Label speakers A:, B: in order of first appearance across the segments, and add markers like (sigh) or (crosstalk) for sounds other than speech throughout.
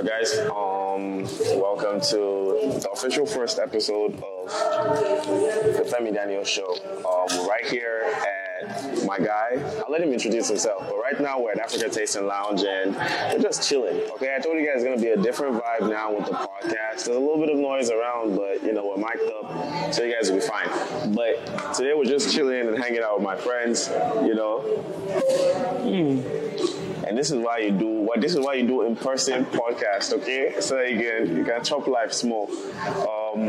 A: Alright, guys. Um, welcome to the official first episode of the Femi Daniel Show. Um, right here at my guy. I'll let him introduce himself. But right now we're at Afrika Taste and Lounge and we're just chilling. Okay, I told you guys it's gonna be a different vibe now with the podcast. There's a little bit of noise around, but you know we're mic'd up, so you guys will be fine. But today we're just chilling and hanging out with my friends. You know. And this is why you do what this is why you do in person podcast, okay? So that you can you can chop life small. Um,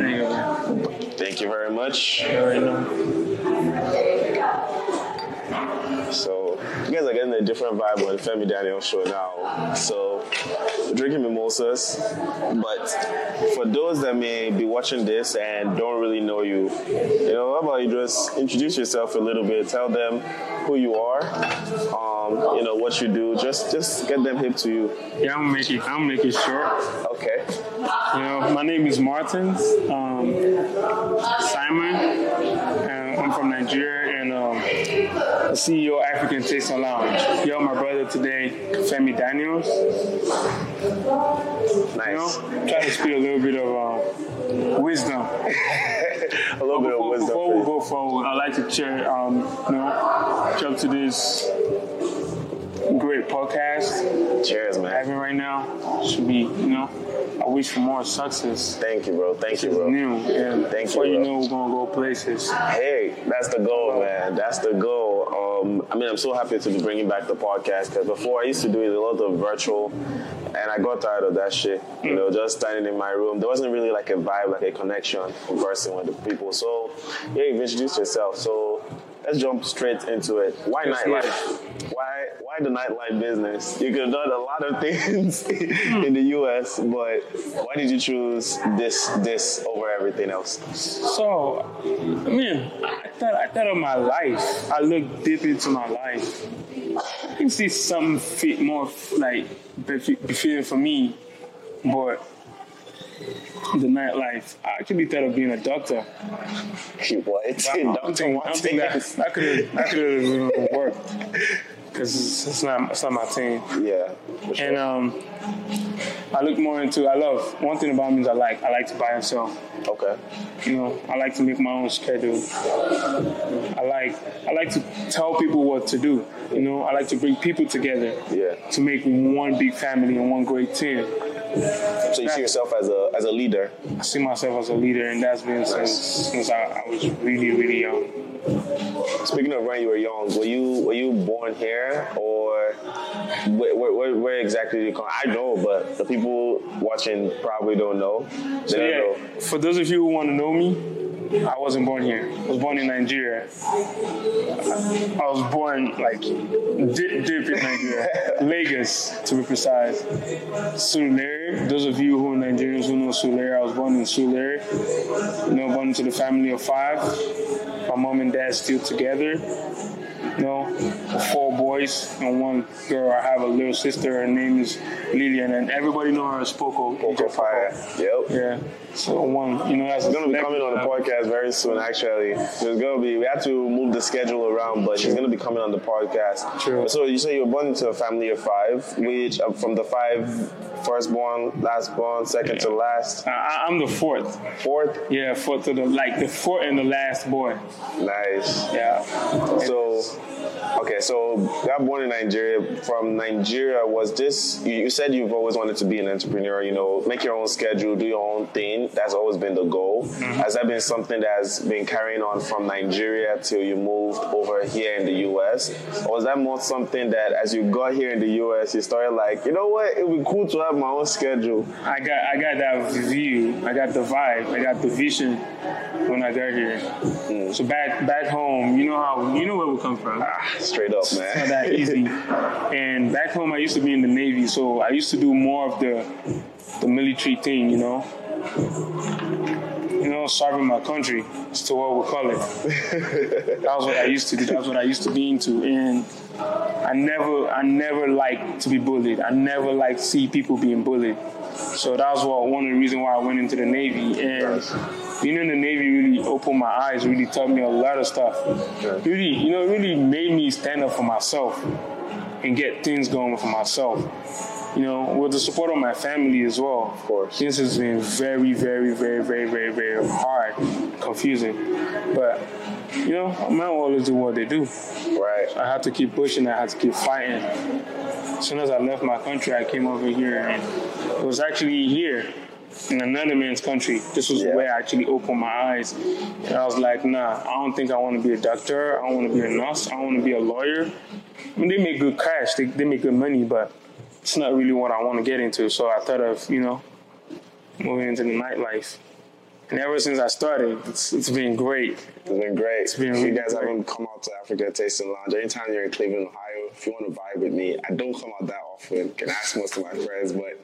A: thank you very much. So you guys are getting a different vibe on the Femi Daniel show now. So drinking mimosas, but for those that may be watching this and don't really know you, you know, how about you just introduce yourself a little bit, tell them who you are, um, you know, what you do, just just get them hip to you.
B: Yeah, I'm gonna. I'm it short.
A: Okay.
B: You know, my name is Martins um, Simon. And I'm from Nigeria and um, the CEO of African Taste and Lounge. Yo, my brother today, Femi Daniels. You
A: Nice.
B: know, try to speak a little bit of um, wisdom. (laughs)
A: a little bit of wisdom.
B: before we go forward, I'd like to share, um, you know, jump to this great podcast
A: Cheers, man.
B: having right now. Should be, you know, I wish for more success.
A: Thank you, bro. Thank you, bro.
B: new, and
A: Thank
B: before
A: you,
B: you know, we're gonna go places.
A: Hey, that's the goal, man. That's the goal. Um, I mean, I'm so happy to be bringing back the podcast because before I used to do it a lot of virtual, and I got tired of that shit. You know, just standing in my room. There wasn't really like a vibe, like a connection conversing with the people. So, yeah, you've introduced yourself. So, let's jump straight into it. Why nightlife? Why why the nightlife business? You could have done a lot of (laughs) things hmm. in the US, but why did you choose this this over everything else?
B: So, I mean, I thought I thought of my life. I looked deep into my life. I can see something fit more like befi- befitting for me, but the nightlife. I actually thought of being a doctor.
A: What? (laughs)
B: I don't
A: Doctor
B: think, I don't think that Martins. could have that could have uh, worked because it's, it's not it's not my team.
A: Yeah. sure.
B: And um, I look more into. I love one thing about me is I like I like to buy and sell.
A: okay.
B: You know, I like to make my own schedule. I like I like to tell people what to do. You know, I like to bring people together
A: Yeah.
B: to make one big family and one great team.
A: So you see yourself as a as a leader.
B: I see myself as a leader, and that's been since since I, I was really really young.
A: Speaking of when you were young, were you were you born here or where, where, where, exactly did you come? I know, but the people watching probably don't know.
B: So yeah,
A: know.
B: for those of you who want to know me, I wasn't born here. I was born in Nigeria. I was born like deep, deep in Nigeria, (laughs) Lagos to be precise. Surulere. Those of you who are Nigerians who know Surulere, I was born in Surulere. You know, born into the family of five. My mom and dad still together. You know, four boys and one girl. I have a little sister. Her name is Lillian, and everybody know her as Poco.
A: Poco Fire. Yep.
B: yeah. So one, you know, that's
A: She's gonna be coming on the podcast very soon. Actually, there's gonna be. We have to move the schedule around, but she's gonna be coming on the podcast.
B: True.
A: So you say you were born into a family of five, which uh, from the five, firstborn, lastborn, second to last,
B: I, I'm the fourth.
A: fourth.
B: Yeah, fourth to the like the fourth and the last boy.
A: Nice.
B: Yeah.
A: So, so got born in Nigeria. From Nigeria, was this? You, you said you've always wanted to be an entrepreneur. You know, make your own schedule, do your own thing. That's always been the goal. Has that been something that's been carrying on from Nigeria till you moved over here in the U.S., or was that more something that as you got here in the U.S., you started like, you know what, it would be cool to have my own schedule.
B: I got I got that view. I got the vibe. I got the vision when I got here. So back back home, you know how you know where we come from.
A: Ah, straight up,
B: It's not
A: man.
B: that easy. (laughs) And back home, I used to be in the Navy, so I used to do more of the the military thing, you know. You know, serving my country is to what we call it. (laughs) that was what I used to do. That's what I used to be into, and I never, I never liked to be bullied. I never liked to see people being bullied. So that was what one of the reasons why I went into the Navy. And being in the Navy really opened my eyes, really taught me a lot of stuff. Really, you know, really made me stand up for myself and get things going for myself. You know, with the support of my family as well. Of
A: course.
B: This has been very, very, very, very, very, very hard, confusing. But, you know, men always do what they do.
A: Right.
B: I had to keep pushing, I had to keep fighting. As soon as I left my country, I came over here, and it was actually here in another man's country. This was
A: Yeah.
B: where I actually opened my eyes. And I was like, nah, I don't think I want to be a doctor. I don't want to be a nurse. I want to be a lawyer. I mean, they make good cash, they, they make good money, but it's not really what I want to get into. So I thought of, you know, moving into the nightlife. And ever since I started, it's, it's been great.
A: It's been great.
B: been
A: if you guys
B: great.
A: haven't come out to Afrika Taste and Lounge, anytime you're in Cleveland, Ohio, if you want to vibe with me, I don't come out that often. Can ask most of my friends, but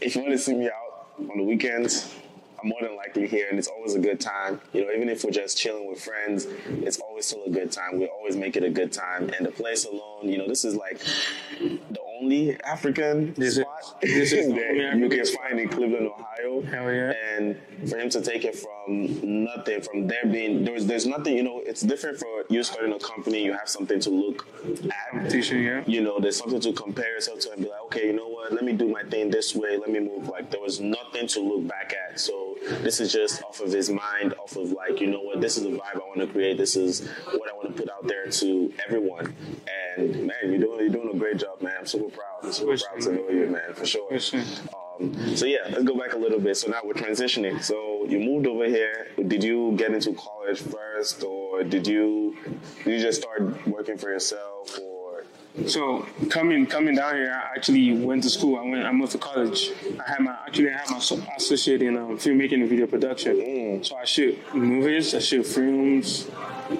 A: if you want to see me out on the weekends, I'm more than likely here, and it's always a good time. You know, even if we're just chilling with friends, it's always still a good time. We always make it a good time, and the place alone, you know, this is like the only African
B: This is-
A: spot
B: this is (laughs)
A: that you can find in Cleveland, Ohio.
B: Hell yeah.
A: And for him to take it from nothing, from there being there's there's nothing, you know, it's different for you starting a company. You have something to look at.
B: Yeah.
A: You know, there's something to compare yourself to and be like, okay, you know what? Let me do my thing this way. Let me move. Like there was nothing to look back at. So this is just off of his mind, off of like, you know what? This is the vibe I want to create. This is what I want to put out there to everyone. And man, you're doing you're doing a great job, man. I'm super proud. I'm super proud to know you, man, for sure. Um, so yeah, let's go back a little bit. So now we're transitioning. So you moved over here. Did you get into college first, or did you did you just start working for yourself, or
B: So coming coming down here, I actually went to school. I went I moved to college. I had my actually I had my associate in um, filmmaking and video production. So I shoot movies, I shoot films,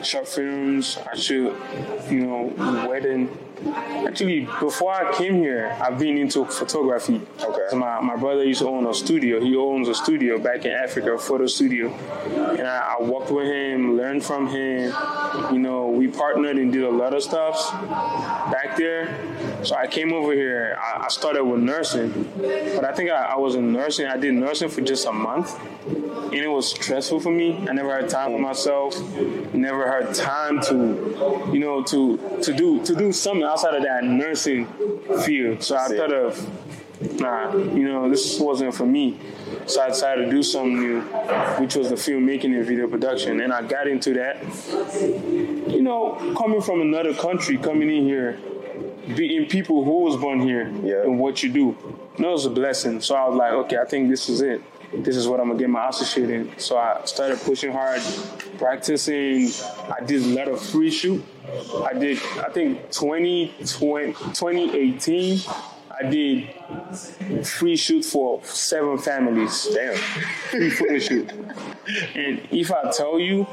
B: short films. I shoot you know wedding. Actually, before I came here, I've been into photography.
A: Okay.
B: So my, my brother used to own a studio. He owns a studio back in Africa, a photo studio. And I, I worked with him, learned from him. You know, we partnered and did a lot of stuff back there. So I came over here. I, I started with nursing, but I think I, I was in nursing. I did nursing for just a month, and it was stressful for me. I never had time for myself. Never had time to, you know, to to do to do something outside of that nursing field. So I thought of, nah, you know, this wasn't for me. So I decided to do something new, which was the filmmaking and video production, and I got into that you know, coming from another country, coming in here, being people who was born here
A: Yeah.
B: and what you do, know, it was a blessing. So I was like, okay, I think this is it. This is what I'm gonna get my associate in. So I started pushing hard, practicing. I did a lot of free shoot. I did, I think 20, 20 2018, I did free shoot for seven families
A: damn?
B: free photo shoot. And if I tell you,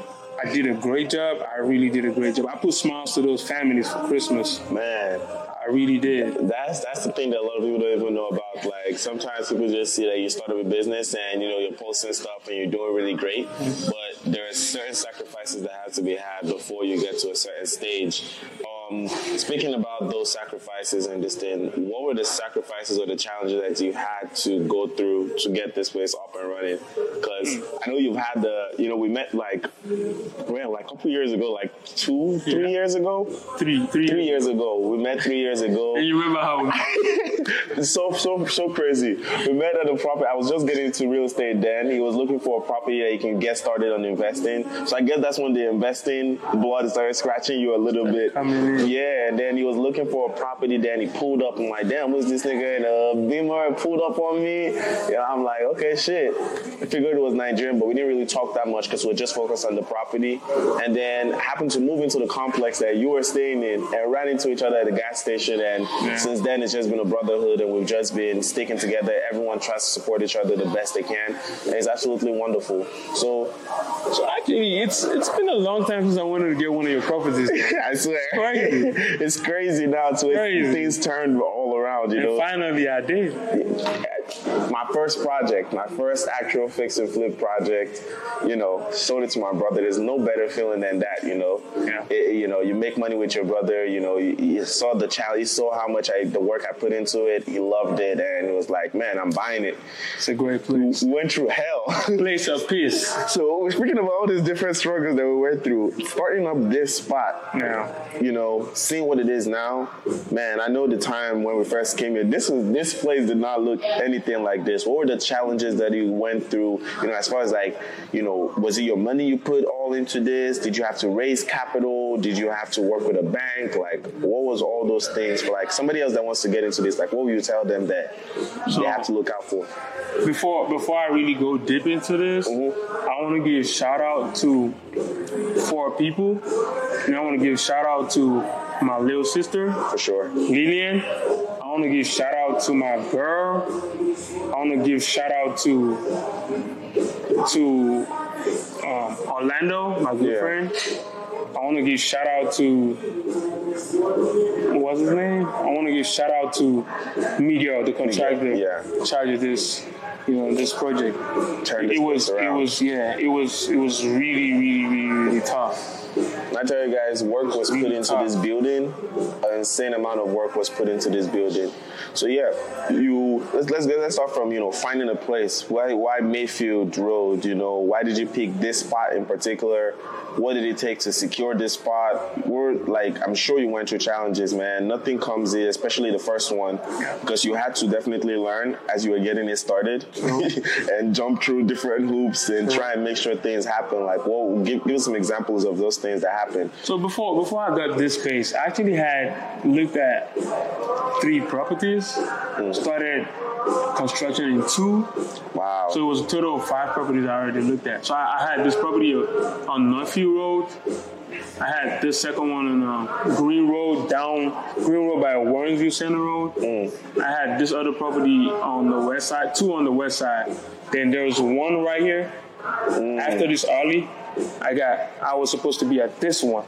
B: I did a great job. I really did a great job. I put smiles to those families for Christmas.
A: Man,
B: I really did.
A: that's that's the thing that a lot of people don't even know about. Like sometimes people just see that you started a business and you know you're posting stuff and you're doing really great, but there are certain sacrifices that have to be had before you get to a certain stage. Um, speaking about those sacrifices and just thing, what were the sacrifices or the challenges that you had to go through to get this place up and running? Because I know you've had the, you know, we met like, man, like a couple years ago, like two, three
B: Yeah.
A: years ago,
B: Three, three,
A: three years ago. We met three years ago. (laughs)
B: And you remember how
A: It's (laughs) so so so crazy. We met at a property. I was just getting into real estate then. He was looking for a property that he can get started on investing. So I guess that's when the investing blood started scratching you a little bit.
B: Coming in.
A: Yeah, and then he was looking for a property. Then he pulled up. I'm like, damn, who's this nigga in uh, a Beamer pulled up on me? Yeah, I'm like, okay, shit. I figured it was Nigerian, but we didn't really talk that much because we are just focused on the property. And then happened to move into the complex that you were staying in and ran into each other at the gas station. And
B: Yeah.
A: since then, it's just been a brotherhood, and we've just been sticking together. Everyone tries to support each other the best they can, and it's absolutely wonderful. So,
B: So actually, it's it's been a long time since I wanted to get one of your properties. (laughs)
A: I swear. (laughs) it's crazy now. To
B: Crazy.
A: things turned all around, you
B: And
A: know.
B: finally, I did.
A: My first project, my first actual fix and flip project, you know, showed it to my brother. There's no better feeling than that, you know.
B: Yeah.
A: It- you know, you make money with your brother. You know, you, you saw the challenge, you saw how much I the work I put into it. He loved it, and it was like, man, I'm buying it.
B: It's a great place.
A: We went through hell. (laughs)
B: Place of peace.
A: So speaking of all these different struggles that we went through, starting up this spot
B: Now,
A: you know, seeing what it is now, man, I know the time when we first came here, this was this place did not look anything like this. What were the challenges that you went through, you know, as far as like, you know, was it your money you put all into this? Did you have to raise capital? Did you have to work with a bank? Like what was all those things for like somebody else that wants to get into this? Like what would you tell them that
B: So-
A: they have to look out for?
B: before before I really go deep into this,
A: Mm-hmm.
B: I want to give a shout out to four people. And I want to give a shout out to my little sister,
A: For sure.
B: Lillian. I want to give shout out to my girl. I want to give shout out to to um, Orlando, my good
A: Yeah.
B: friend. I want to give shout out to what's his name? I want to give shout out to Miguel, the contractor,
A: Yeah.
B: in charge of this, you know, this project.
A: Turn this
B: it was, it was, yeah, it was, it was really, really, really, really tough.
A: I tell you guys, work was put into this building. An insane amount of work was put into this building. So yeah, you let's let's let's start from you know finding a place. Why why Mayfield Road? You know why did you pick this spot in particular? What did it take to secure this spot? We're like I'm sure you went through challenges, man. Nothing comes easy, especially the first one, because you had to definitely learn as you were getting it started and jump through different hoops and try and make sure things happen. Like, well, give, give us some examples of those things that happened.
B: So before before I got this space, I actually had looked at three properties. Started construction in two.
A: Wow.
B: So it was a total of five properties I already looked at. So I, I had this property on Northview Road. I had this second one on uh, Green Road, down Green Road by Warrensville Center Road. I had this other property on the west side, two on the west side. Then there was one right here. Mm-hmm. After this alley, I got I was supposed to be at this one.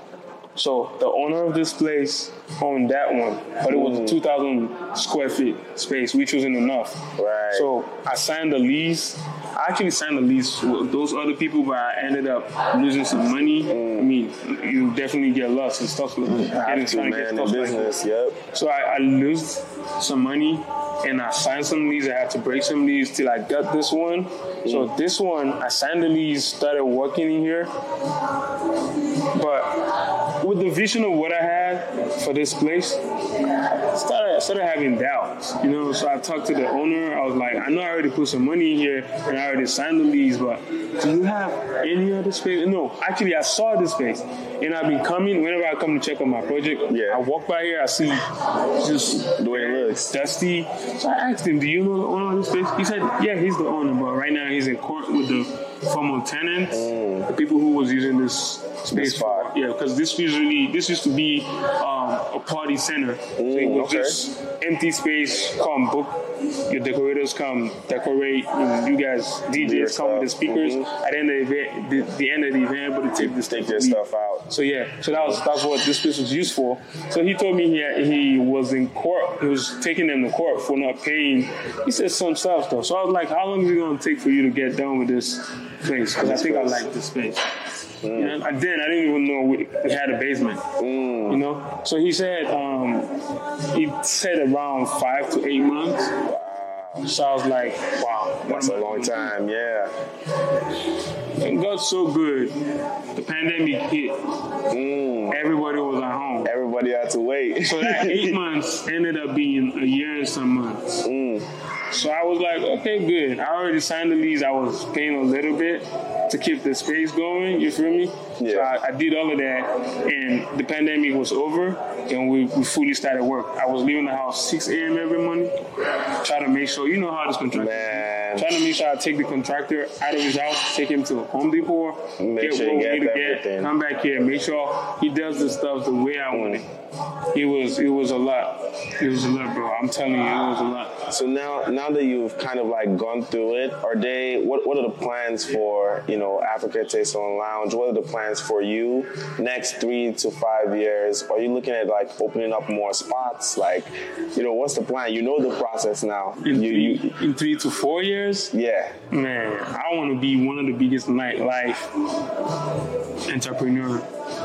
B: So the owner of this place owned that one, but it was mm-hmm. a 2,000 square feet space, which wasn't enough.
A: Right.
B: So I signed the lease. I actually signed the lease with those other people, but I ended up losing some money. I mm. mean, you definitely get lost and stuff like
A: Mm.
B: Getting
A: to, man,
B: get
A: in
B: stuff like
A: business. Yep.
B: so I, I lose some money and I signed some leases. I had to break some leases till I got this one. So mm. this one, I signed the lease, started working in here. But with the vision of what I had for this place, I started, started having doubts. You know, so I talked to the owner. I was like, I know I already put some money in here and I already signed the lease, but do you have any other space? No, actually, I saw this space and I've been coming whenever I come to check on my project.
A: Yeah.
B: I walk by here, I see just
A: The way it looks.
B: dusty. So I asked him, "Do you know the owner of this place?" He said, "Yeah, he's the owner, but right now he's in court with the former tenants, the people who was using this space
A: Mm.
B: for yeah, because this usually this used to be um, a party center. so it
A: Mm,
B: was
A: okay.
B: just empty space. Come book. Your decorators come decorate. And you guys DJs come with the speakers.
A: Mhm.
B: At the end of the event, the, the end of the event, but to take this
A: Take your stuff out.
B: so yeah, so that was that's what this place was used for. So he told me he he was in court. He was taking them to court for not paying. He said some stuff though. So I was like, how long is it gonna take for you to get done with this place? Because I think I
A: place.
B: like this space. You know, I then I didn't even know we, it had a basement.
A: Mm.
B: You know, so he said um, he said around five to eight months. So I was like, wow,
A: That's a long time. Yeah.
B: It got so good. The pandemic hit.
A: Mm.
B: Everybody was at home.
A: Everybody had to wait.
B: So that (laughs) eight months ended up being a year and some months.
A: Mm.
B: So I was like, okay, good. I already signed the lease. I was paying a little bit to keep the space going. You feel me? So
A: Yeah.
B: I, I did all of that, and the pandemic was over, and we, we fully started work. I was leaving the house 6 a.m. every morning, try to make sure you know how this contract.
A: Man, plan.
B: Trying to make sure I take the contractor out of his house, take him to Home Depot,
A: Make
B: get
A: sure
B: what we need to get, come back here, make sure he does the stuff the way I want it. It was it was a lot. It was a lot, bro. I'm telling you, it was a lot.
A: So now, now that you've kind of like gone through it, are they? What What are the plans for you know Afrika Taste and Lounge? What are the plans for you next three to five years? Are you looking at like opening up more spots? Like, you know, what's the plan? You know the process now.
B: In
A: You,
B: three,
A: you
B: in three to four years,
A: yeah.
B: man, I want to be one of the biggest nightlife entrepreneur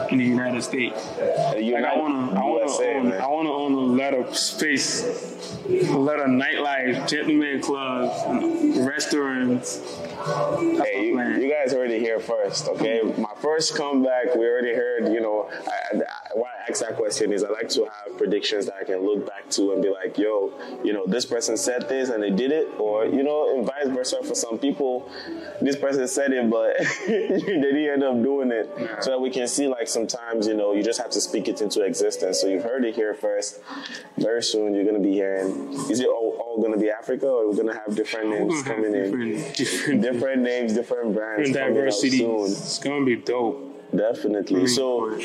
B: in the United States. Like I wanna, I wanna own,
A: man.
B: I wanna own a lot of space, a lot of nightlife, gentleman clubs, restaurants.
A: Hey, you, you guys heard it here first, okay? My first comeback, we already heard, you know, I, I, why I ask that question is I like to have predictions that I can look back to and be like, yo, you know, this person said this and they did it, or, you know, and vice versa for some people, this person said it, but (laughs) they didn't end up doing it. So that we can see, like, sometimes, you know, you just have to speak it into existence. So you've heard it here first. Very soon you're going to be hearing, is it all, all going to be Africa or are we going to have different names coming in?
B: different, different,
A: different names, different brands
B: different
A: soon.
B: It's gonna be dope.
A: Definitely. So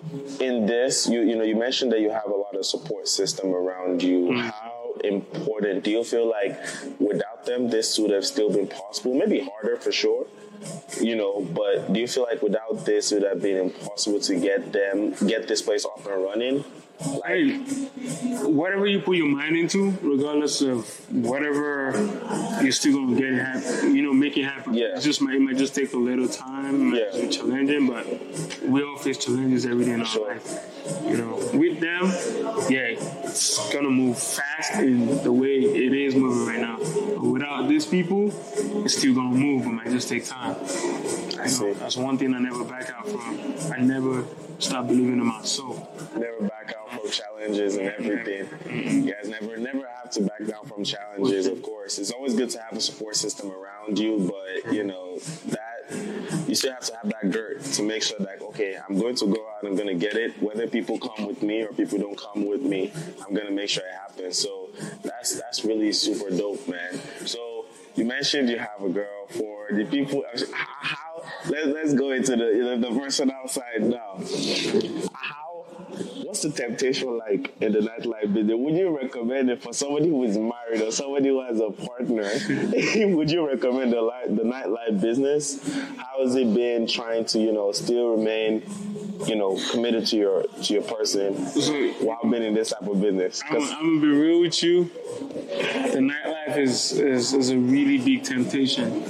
B: Mm.
A: in this, you you know, you mentioned that you have a lot of support system around you.
B: Mm.
A: How important do you feel like without them this would have still been possible? Maybe harder for sure. You know, but do you feel like without this it would have been impossible to get them get this place off and running?
B: Hey, whatever you put your mind into, regardless of whatever, you're still gonna get it happen. You know, make it happen.
A: Yeah.
B: It just might, it might just take a little time.
A: Yeah.
B: be challenging, but we all face challenges every day in our
A: Sure.
B: life. You know, with them, yeah, it's gonna move fast in the way it is moving right now. But without people, it's still gonna move. It might just take time.
A: I
B: You know, that's one thing I never back out from. I never stop believing in myself.
A: Never back out from challenges and everything. You guys never never have to back down from challenges, of course. It's always good to have a support system around you, but you know, that you still have to have that dirt to make sure that okay, I'm going to go out, I'm gonna get it, whether people come with me or people don't come with me, I'm gonna make sure it happens. So that's that's really super dope, man. So you mentioned you have a girl for the people uh, how let's let's go into the the person outside now. How what's the temptation like in the nightlife business? Would you recommend it for somebody who is married or somebody who has a partner? (laughs) would you recommend the the nightlife business? How has it been trying to you know still remain you know committed to your to your person
B: So,
A: while being in this type of business?
B: I'm, I'm gonna be real with you. The nightlife is, is is a really big temptation.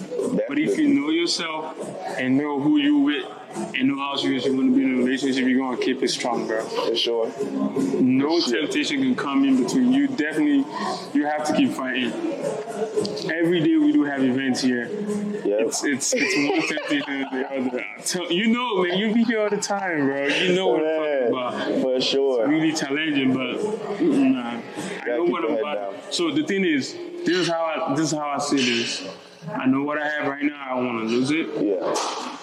B: But if you know yourself and know who you with and know how serious you're gonna be in a relationship, you're gonna keep it strong, bro.
A: for sure.
B: No temptation can come in between. You definitely you have to keep fighting. Every day we do have events here.
A: Yeah.
B: It's it's it's one temptation the other. Tell- You know, man, you be here all the time, bro. You know what I'm talking about
A: for sure.
B: really challenging, but nah. I know what I'm about.
A: down.
B: So the thing is, this is how I this is how I see this. I know what I have right now. I don't want to lose it.
A: Yeah.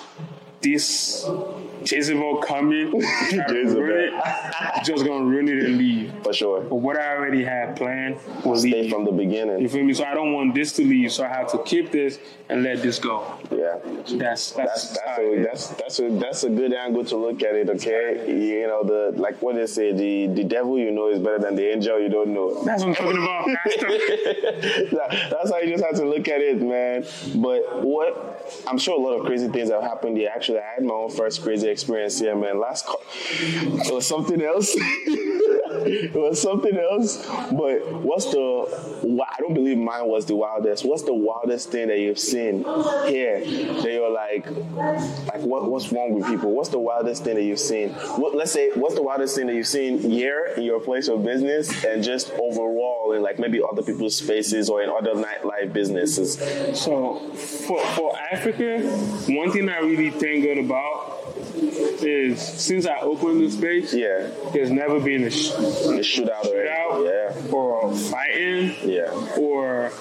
B: This Jezebel coming, (laughs)
A: Jezebel.
B: ruin it, just gonna ruin it and leave.
A: For sure.
B: But what I already had planned was
A: Stay
B: leave.
A: from the beginning.
B: You feel me? So I don't want this to leave. So I have to keep this and let this go.
A: Yeah.
B: That's
A: That's
B: that's
A: that's a, that's that's a that's a good angle to look at it. Okay, you know the like what they say the the devil you know is better than the angel you don't know.
B: That's what I'm talking about. (laughs)
A: That- that's how you just have to look at it, man. But what I'm sure a lot of crazy things have happened here. Actually, I had my own first crazy experience here, man. Last co- it was something else. (laughs) (laughs) it was something else. But what's the? I don't believe mine was the wildest. What's the wildest thing that you've seen here that you're like, like what? What's wrong with people? What's the wildest thing that you've seen? What, let's say, what's the wildest thing that you've seen here in your place of business and just overall in like maybe other people's spaces or in other nightlife businesses?
B: So for for Africa, one thing I really thank God about is since I opened the space,
A: Yeah,
B: there's never been a sh-
A: the shootout or
B: shootout
A: yeah,
B: or fighting
A: yeah.
B: or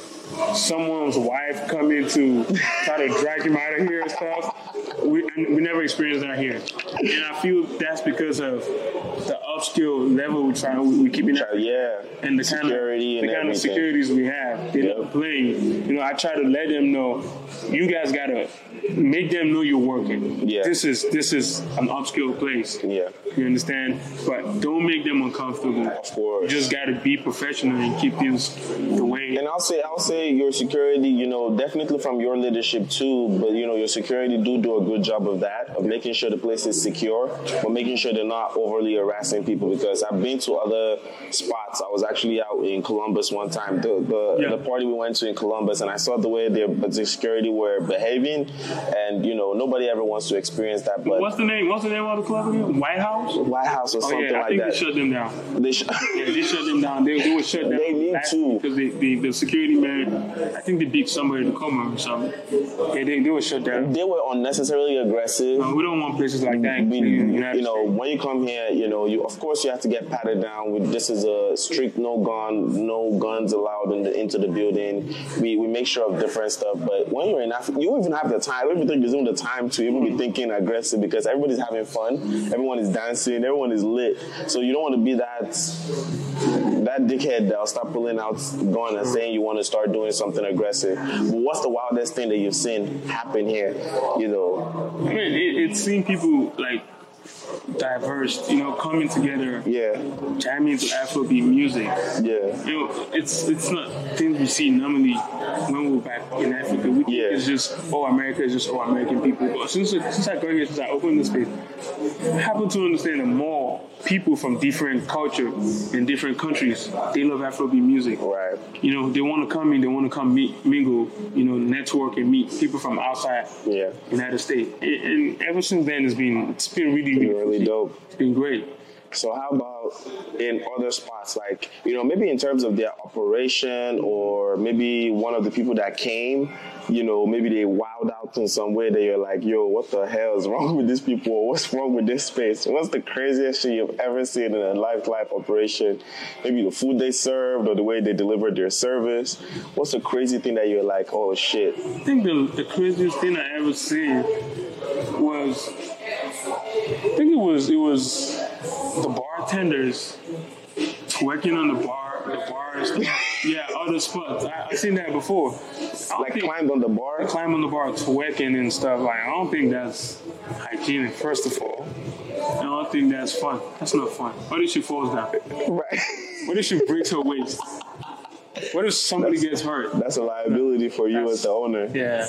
B: someone's wife coming to try to drag him out of here and stuff. We, we never experienced that here. And I feel that's because of the ups upskill level. We try we, we keeping
A: Yeah.
B: and the kind of
A: Security
B: the kind of securities we have. They
A: Yeah.
B: never play. You know, I try to let them know. You guys gotta make them know you're working.
A: Yeah.
B: This is this is an upskill place.
A: Yeah.
B: You understand? But don't make them uncomfortable.
A: Of course.
B: You just gotta be professional and keep things the way.
A: And I'll say, I'll say your security, you know, definitely from your leadership too, but you know, your security do do a good job of that, of making sure the place is secure, but making sure they're not overly harassing people because I've been to other spots. I was actually out in Columbus one time, the the,
B: Yeah.
A: the party we went to in Columbus, and I saw the way their the security were behaving, and you know, nobody ever wants to experience that, but
B: What's the name? What's the name of the club again? White House.
A: White House or
B: Oh
A: something
B: yeah, I
A: like
B: think
A: that.
B: they shut them down.
A: They sh-
B: Yeah, they shut them down. They, they were shut down.
A: They need to.
B: Because the, the, the security man, I think they beat somebody in the coma or something. Yeah, they, they were shut down.
A: they were unnecessarily aggressive.
B: Uh, we don't want places like that.
A: we, you know, when you come here, you know, you of course you have to get patted down. With this is a strict no gun, no guns allowed in the, into the building. We, we make sure of different stuff. But when you're in Africa, you even have the time. I don't even think there's even the time to even be thinking aggressive because everybody's having fun. Everyone is dancing. Everyone is lit. So you don't want to be that that dickhead that'll start pulling out gun and saying you want to start doing something aggressive. But what's the wildest thing that you've seen happen here? You know,
B: I mean, it, it's seen people like diverse, you know, coming together,
A: yeah,
B: jamming to Afrobeat music.
A: yeah.
B: You know, it's it's not things we see normally when we're back in Africa. We think
A: Yeah.
B: it's just oh America is just oh American people. But since since I got here, since I opened this space, I happen to understand that more people from different culture and different countries they love Afrobeat music.
A: Right.
B: You know, they want to come in, they want to come meet, mingle, you know, network and meet people from outside
A: Yeah.
B: United States. And, and ever since then, it's been it's been really really,
A: Really (laughs) dope.
B: It's been great.
A: So how about in other spots, like you know, maybe in terms of their operation, or maybe one of the people that came, you know, maybe they wowed out in some way that you're like, yo, what the hell is (laughs) wrong with these people? What's wrong with this space? What's the craziest shit you've ever seen in a life life operation? Maybe the food they served or the way they delivered their service. What's the crazy thing that you're like, oh shit?
B: I think the, the craziest thing I ever seen was I think it was it was the bartenders twerking on the bar the bars yeah other spots. I, I've seen that before. I
A: Like
B: think-
A: climbed on the bar?
B: climb on the bar twerking and stuff. Like I don't think that's hygienic first of all. I don't think that's fun. That's not fun. What if she falls down?
A: Right.
B: what if she breaks her waist what if somebody gets hurt
A: That's a liability for you as the owner.
B: yeah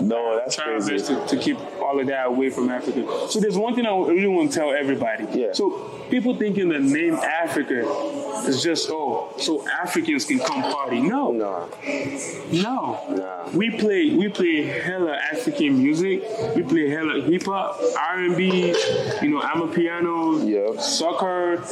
A: No, that's
B: try our
A: crazy.
B: best to, to keep all of that away from Africa. So there's one thing I really want to tell everybody.
A: Yeah.
B: So people thinking the name Africa is just oh, so Africans can come party. No,
A: No.
B: no. We play we play hella African music. We play hella hip hop, R and B. You know, I'm a piano,
A: Yeah.
B: soccer.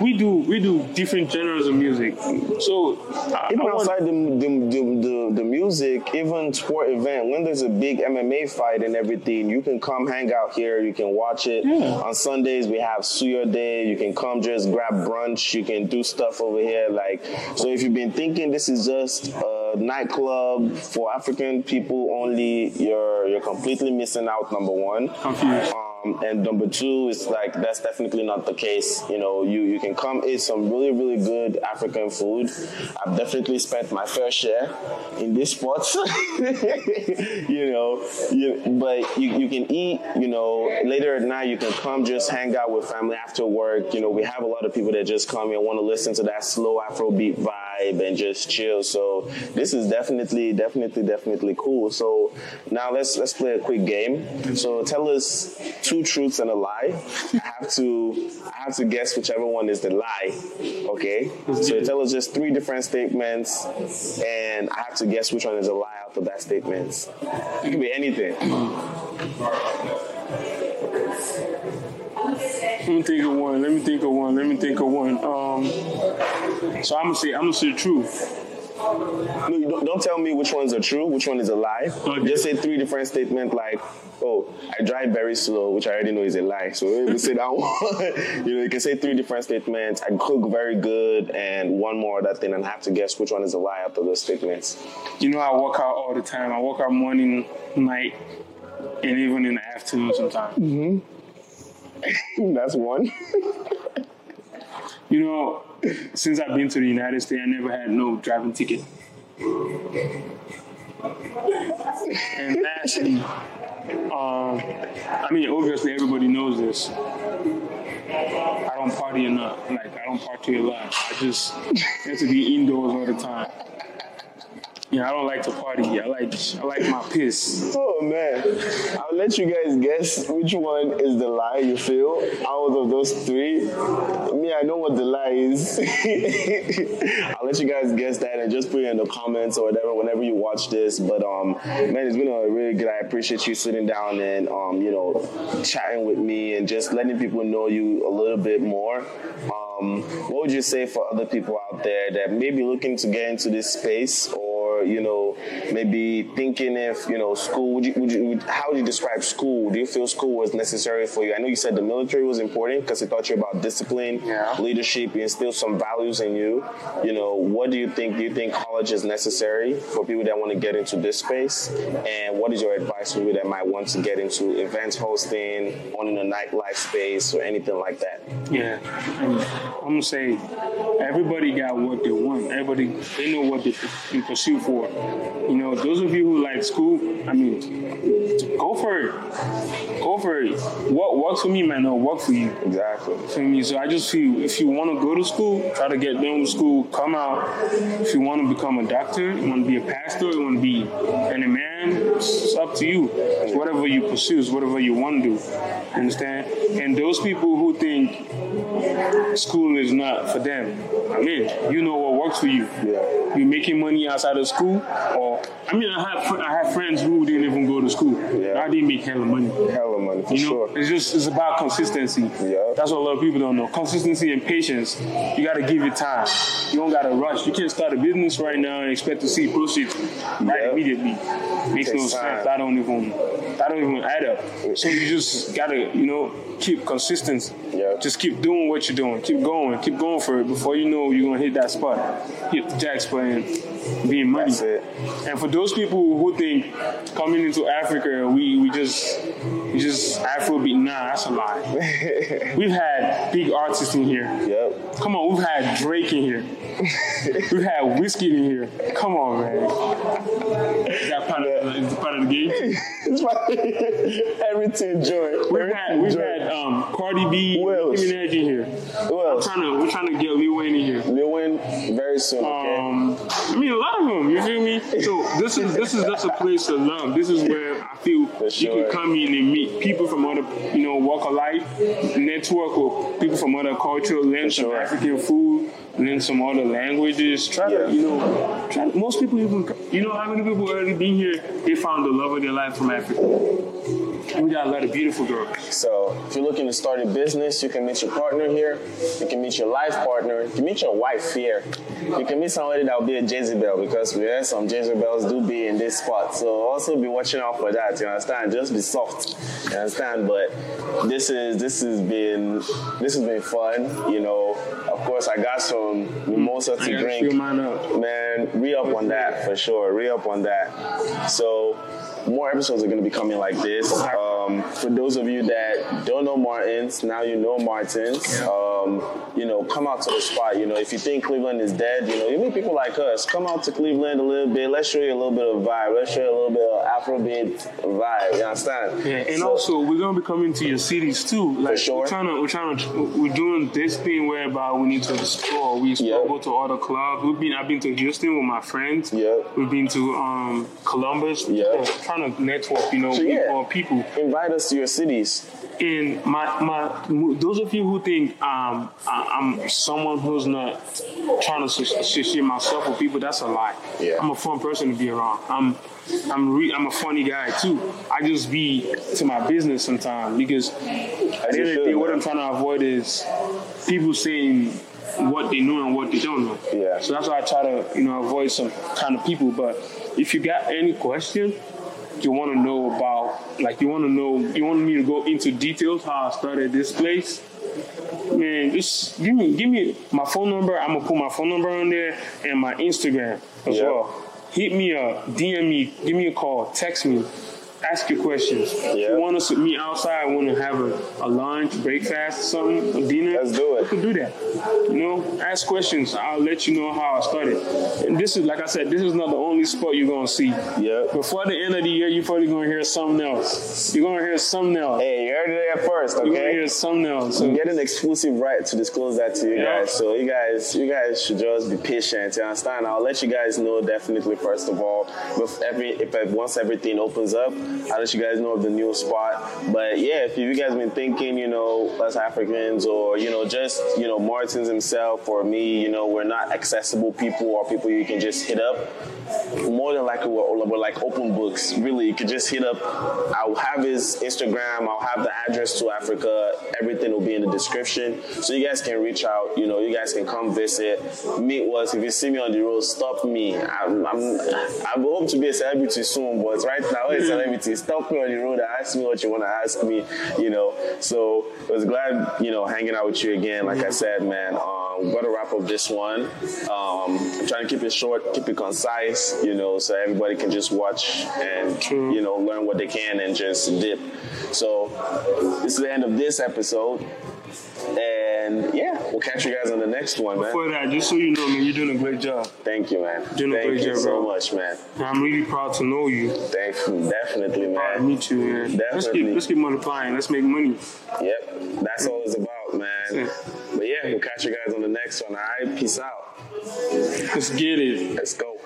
B: We do we do different genres of music. So I,
A: Even
B: I
A: outside the, the, the, the, the music, even sport event, when there's a big MMA fight and everything, you can come hang out here. You can watch it.
B: Yeah.
A: On Sundays, we have Suya Day. You can come just grab brunch. You can do stuff over here. Like, so if you've been thinking this is just a nightclub for African people only, you're, you're completely missing out, number one.
B: confused.
A: Um, Um, and number two is like that's definitely not the case. You know, you you can come eat some really really good African food. I've definitely spent my fair share in this spot. (laughs) you know, you, but you, you can eat. You know, later at night you can come just hang out with family after work. You know, we have a lot of people that just come and want to listen to that slow Afrobeat vibe and just chill. So this is definitely definitely definitely cool. So now let's let's play a quick game. So tell us two truths and a lie. I have to I have to guess whichever one is the lie. Okay. So you tell us just three different statements, and I have to guess which one is a lie out of that statement. It could be anything.
B: Let me think of one. Let me think of one. Let me think of one. Um, so I'm gonna say I'm gonna say the truth.
A: No, don't, don't tell me which ones are true, which one is a lie.
B: Okay.
A: Just say three different statements like, oh, I drive very slow, which I already know is a lie. So you can say that (laughs) one. you know, you can say three different statements. I cook very good, and one more other thing, and have to guess which one is a lie out of those statements.
B: You know I work out all the time. I work out morning, night, and even in the afternoon sometimes. Mm-hmm. (laughs)
A: That's one. (laughs)
B: You know, since I've been to the United States, I never had no driving ticket. And lastly, um, I mean, obviously everybody knows this. I don't party enough. Like I don't party a lot. I just have to be indoors all the time. Yeah, I don't like to party. I like I like my piss.
A: Oh man, I'll let you guys guess which one is the lie you feel out of those three. Me, I know what the lie is. (laughs) I'll let you guys guess that and just put it in the comments or whatever whenever you watch this. But um, man, it's been a really good. I appreciate you sitting down and um, you know, chatting with me and just letting people know you a little bit more. Um, what would you say for other people out there that may be looking to get into this space or you know, maybe thinking if, you know, school, would you, would you, would, how would you describe school? Do you feel school was necessary for you? I know you said the military was important because it taught you about discipline,
B: Yeah.
A: leadership, it instilled some values in you. You know, what do you think? Do you think college is necessary for people that want to get into this space? And what is your advice for people that might want to get into events hosting, owning a nightlife space, or anything like that?
B: Yeah, I'm gonna say everybody got what they want. Everybody they know what they in pursue for. You know, those of you who like school, I mean, go for it. Go for it. What works for me might not work for you.
A: Exactly.
B: For me, so I just feel if you want to go to school, try to get done with school, come out. If you want to become a doctor, you want to be a pastor, you want to be any man, it's up to you. It's whatever you pursue, it's whatever you want to do. Understand? And those people who think school is not for them, I mean, you know what works for you.
A: Yeah.
B: You making money outside of school, or I mean, I have I have friends who didn't even go to school.
A: Yeah.
B: I didn't make hella money.
A: Hella money, for
B: You know,
A: sure.
B: it's just it's about consistency.
A: Yeah.
B: That's what a lot of people don't know. Consistency and patience. You gotta give it time. You don't gotta rush. You can't start a business right now and expect to see proceeds right
A: Yeah.
B: immediately. Makes no sense. That don't even that don't even add up. So you just gotta, you know, keep consistency.
A: Yeah.
B: Just keep doing what you're doing. Keep going. Keep going for it. Before you know, you're gonna hit that spot. Hit the jack spot and be money. And for those people who think coming into Africa, we, we just we just Afrobeat, nah, that's a lie. (laughs) we've had big artists in here.
A: Yep.
B: Come on, we've had Drake in here. (laughs) we've had Wizkid in here. Come on, man. Is that part of part of the game?
A: It's my (laughs) everything joy.
B: We've had we've
A: joy.
B: had um, Cardi B,
A: Who?
B: Nicki Minaj in here.
A: Who else?
B: Trying to, we're trying to get Lil Wayne in here.
A: Lil Wayne very soon. Okay.
B: Um, I mean, a lot of them. You feel me? So this is this is just a place to love. This is where I feel you
A: sure.
B: can come in and meet people from other, you know, walk of life, network with people from other culture, learn some
A: sure.
B: African food, learn some other languages. Try
A: Yeah.
B: to, you know, try. To, most people even, you know, how many people already been here? They found the love of their life from Africa. We got a lot of beautiful girls.
A: So if you're looking to start a business, you can meet your partner here. You can meet your life partner. You can meet your wife here. You can meet somebody that will be a Jezebel because we have some Jezebels do be in this spot. So also be watching out for that. You understand? Just be soft. You understand? But this is this has been this has been fun. You know, of course I got some mimosa
B: I
A: to drink. Man, re up on that for sure. Re up on that. So more episodes are going to be coming like this. Um, for those of you that don't know Martins, now you know Martins. Um, you know, come out to the spot. You know, if you think Cleveland is dead, you know, you meet people like us. Come out to Cleveland a little bit. Let's show you a little bit of vibe. Let's show you a little bit of Afrobeat vibe. You understand?
B: Yeah, and
A: So-
B: also we're gonna be coming to your cities too. Like
A: sure.
B: we're trying to, we're trying to, we're doing this thing whereby we need to explore. We explore,
A: Yeah.
B: go to other clubs. We've been, I've been to Houston with my friends.
A: Yeah.
B: We've been to um, Columbus.
A: Yeah.
B: trying to network, you know,
A: So, yeah.
B: people.
A: invite us to your cities.
B: And my my those of you who think um, I, I'm someone who's not trying to associate myself with people, that's a lie.
A: Yeah.
B: I'm a fun person to be around. I'm I'm re- I'm a funny guy too. I just be to my business sometimes because at the end of the day, what. I'm trying to avoid is people saying what they know and what they don't know.
A: Yeah.
B: So that's why I try to you know avoid some kind of people. But if you got any question, you want to know about, like you want to know, you want me to go into details how I started this place. Man, just give me give me my phone number. I'm gonna put my phone number on there and my Instagram as
A: Yeah.
B: well. Hit me up, DM me, give me a call, text me. Ask your questions. If you want us to meet outside, want to have a, a lunch, breakfast, something, a dinner.
A: Let's do it.
B: We can do that. You know, ask questions. I'll let you know how I started. And this is, like I said, this is not the only spot you're gonna see.
A: Yeah.
B: Before the end of the year, you're probably gonna hear something else. You're gonna hear something else.
A: Hey, you heard it there first, Okay.
B: You're gonna hear something else.
A: I'm
B: So,
A: getting exclusive right to disclose that to you
B: Yeah.
A: guys. So you guys, you guys should just be patient. You understand? I'll let you guys know definitely first of all. If every if once everything opens up, I'll let you guys know of the new spot. But yeah, if you guys been thinking, you know, us Africans or you know just you know Martins himself or me, you know, we're not accessible people or people you can just hit up. More than likely, we're, we're like open books. Really, you could just hit up. I'll have his Instagram. I'll have the address to Africa. Everything will be in the description, so you guys can reach out. You know, you guys can come visit, meet us. If you see me on the road, stop me. I'm, I'm I hope to be a celebrity soon, but right now, I'm a celebrity. Stop me on the road and ask me what you want to ask me. You know, so I was glad you know hanging out with you again. Like I said, man. Um, we've got to wrap up this one. Um, I'm trying to keep it short, keep it concise, you know, so everybody can just watch and
B: True.
A: you know learn what they can and just dip. So this is the end of this episode, and yeah, we'll catch you guys on the next one, man.
B: before that, just so you know, man, you're doing a great job.
A: Thank you, man.
B: Doing a great
A: you
B: job,
A: so
B: bro.
A: much, man.
B: I'm really proud to know you.
A: Thank you, definitely,
B: Proud to
A: man.
B: meet you, man. Let's keep
A: Definitely.
B: let's keep multiplying. Let's make money.
A: Yep, that's all it's about, man. But yeah, we'll catch you guys on the next one. All right, peace out.
B: Let's get it.
A: Let's go.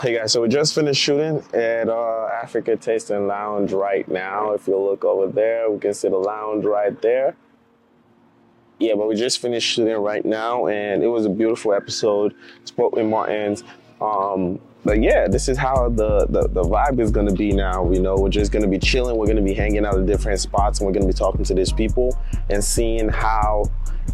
A: Hey guys, so we just finished shooting at uh, Afrika Taste and Lounge right now. If you look over there, we can see the lounge right there. Yeah, but we just finished shooting right now, and it was a beautiful episode. Spoke with Martins. Um, but yeah, this is how the, the, the vibe is gonna be now. You know, we're just gonna be chilling. We're gonna be hanging out at different spots, and we're gonna be talking to these people and seeing how,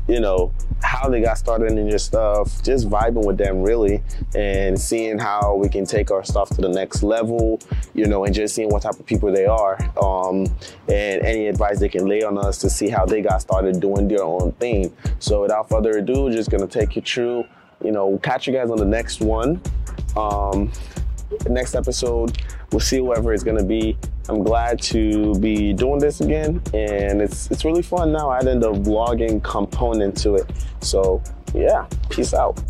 A: you know, how they got started in your stuff. Just vibing with them really, and seeing how we can take our stuff to the next level. You know, and just seeing what type of people they are, um, and any advice they can lay on us to see how they got started doing their own thing. So without further ado, just gonna take you through. You know, catch you guys on the next one. Um, next episode, we'll see whoever it's gonna be. I'm glad to be doing this again, and it's it's really fun now adding the vlogging component to it. So yeah, peace out.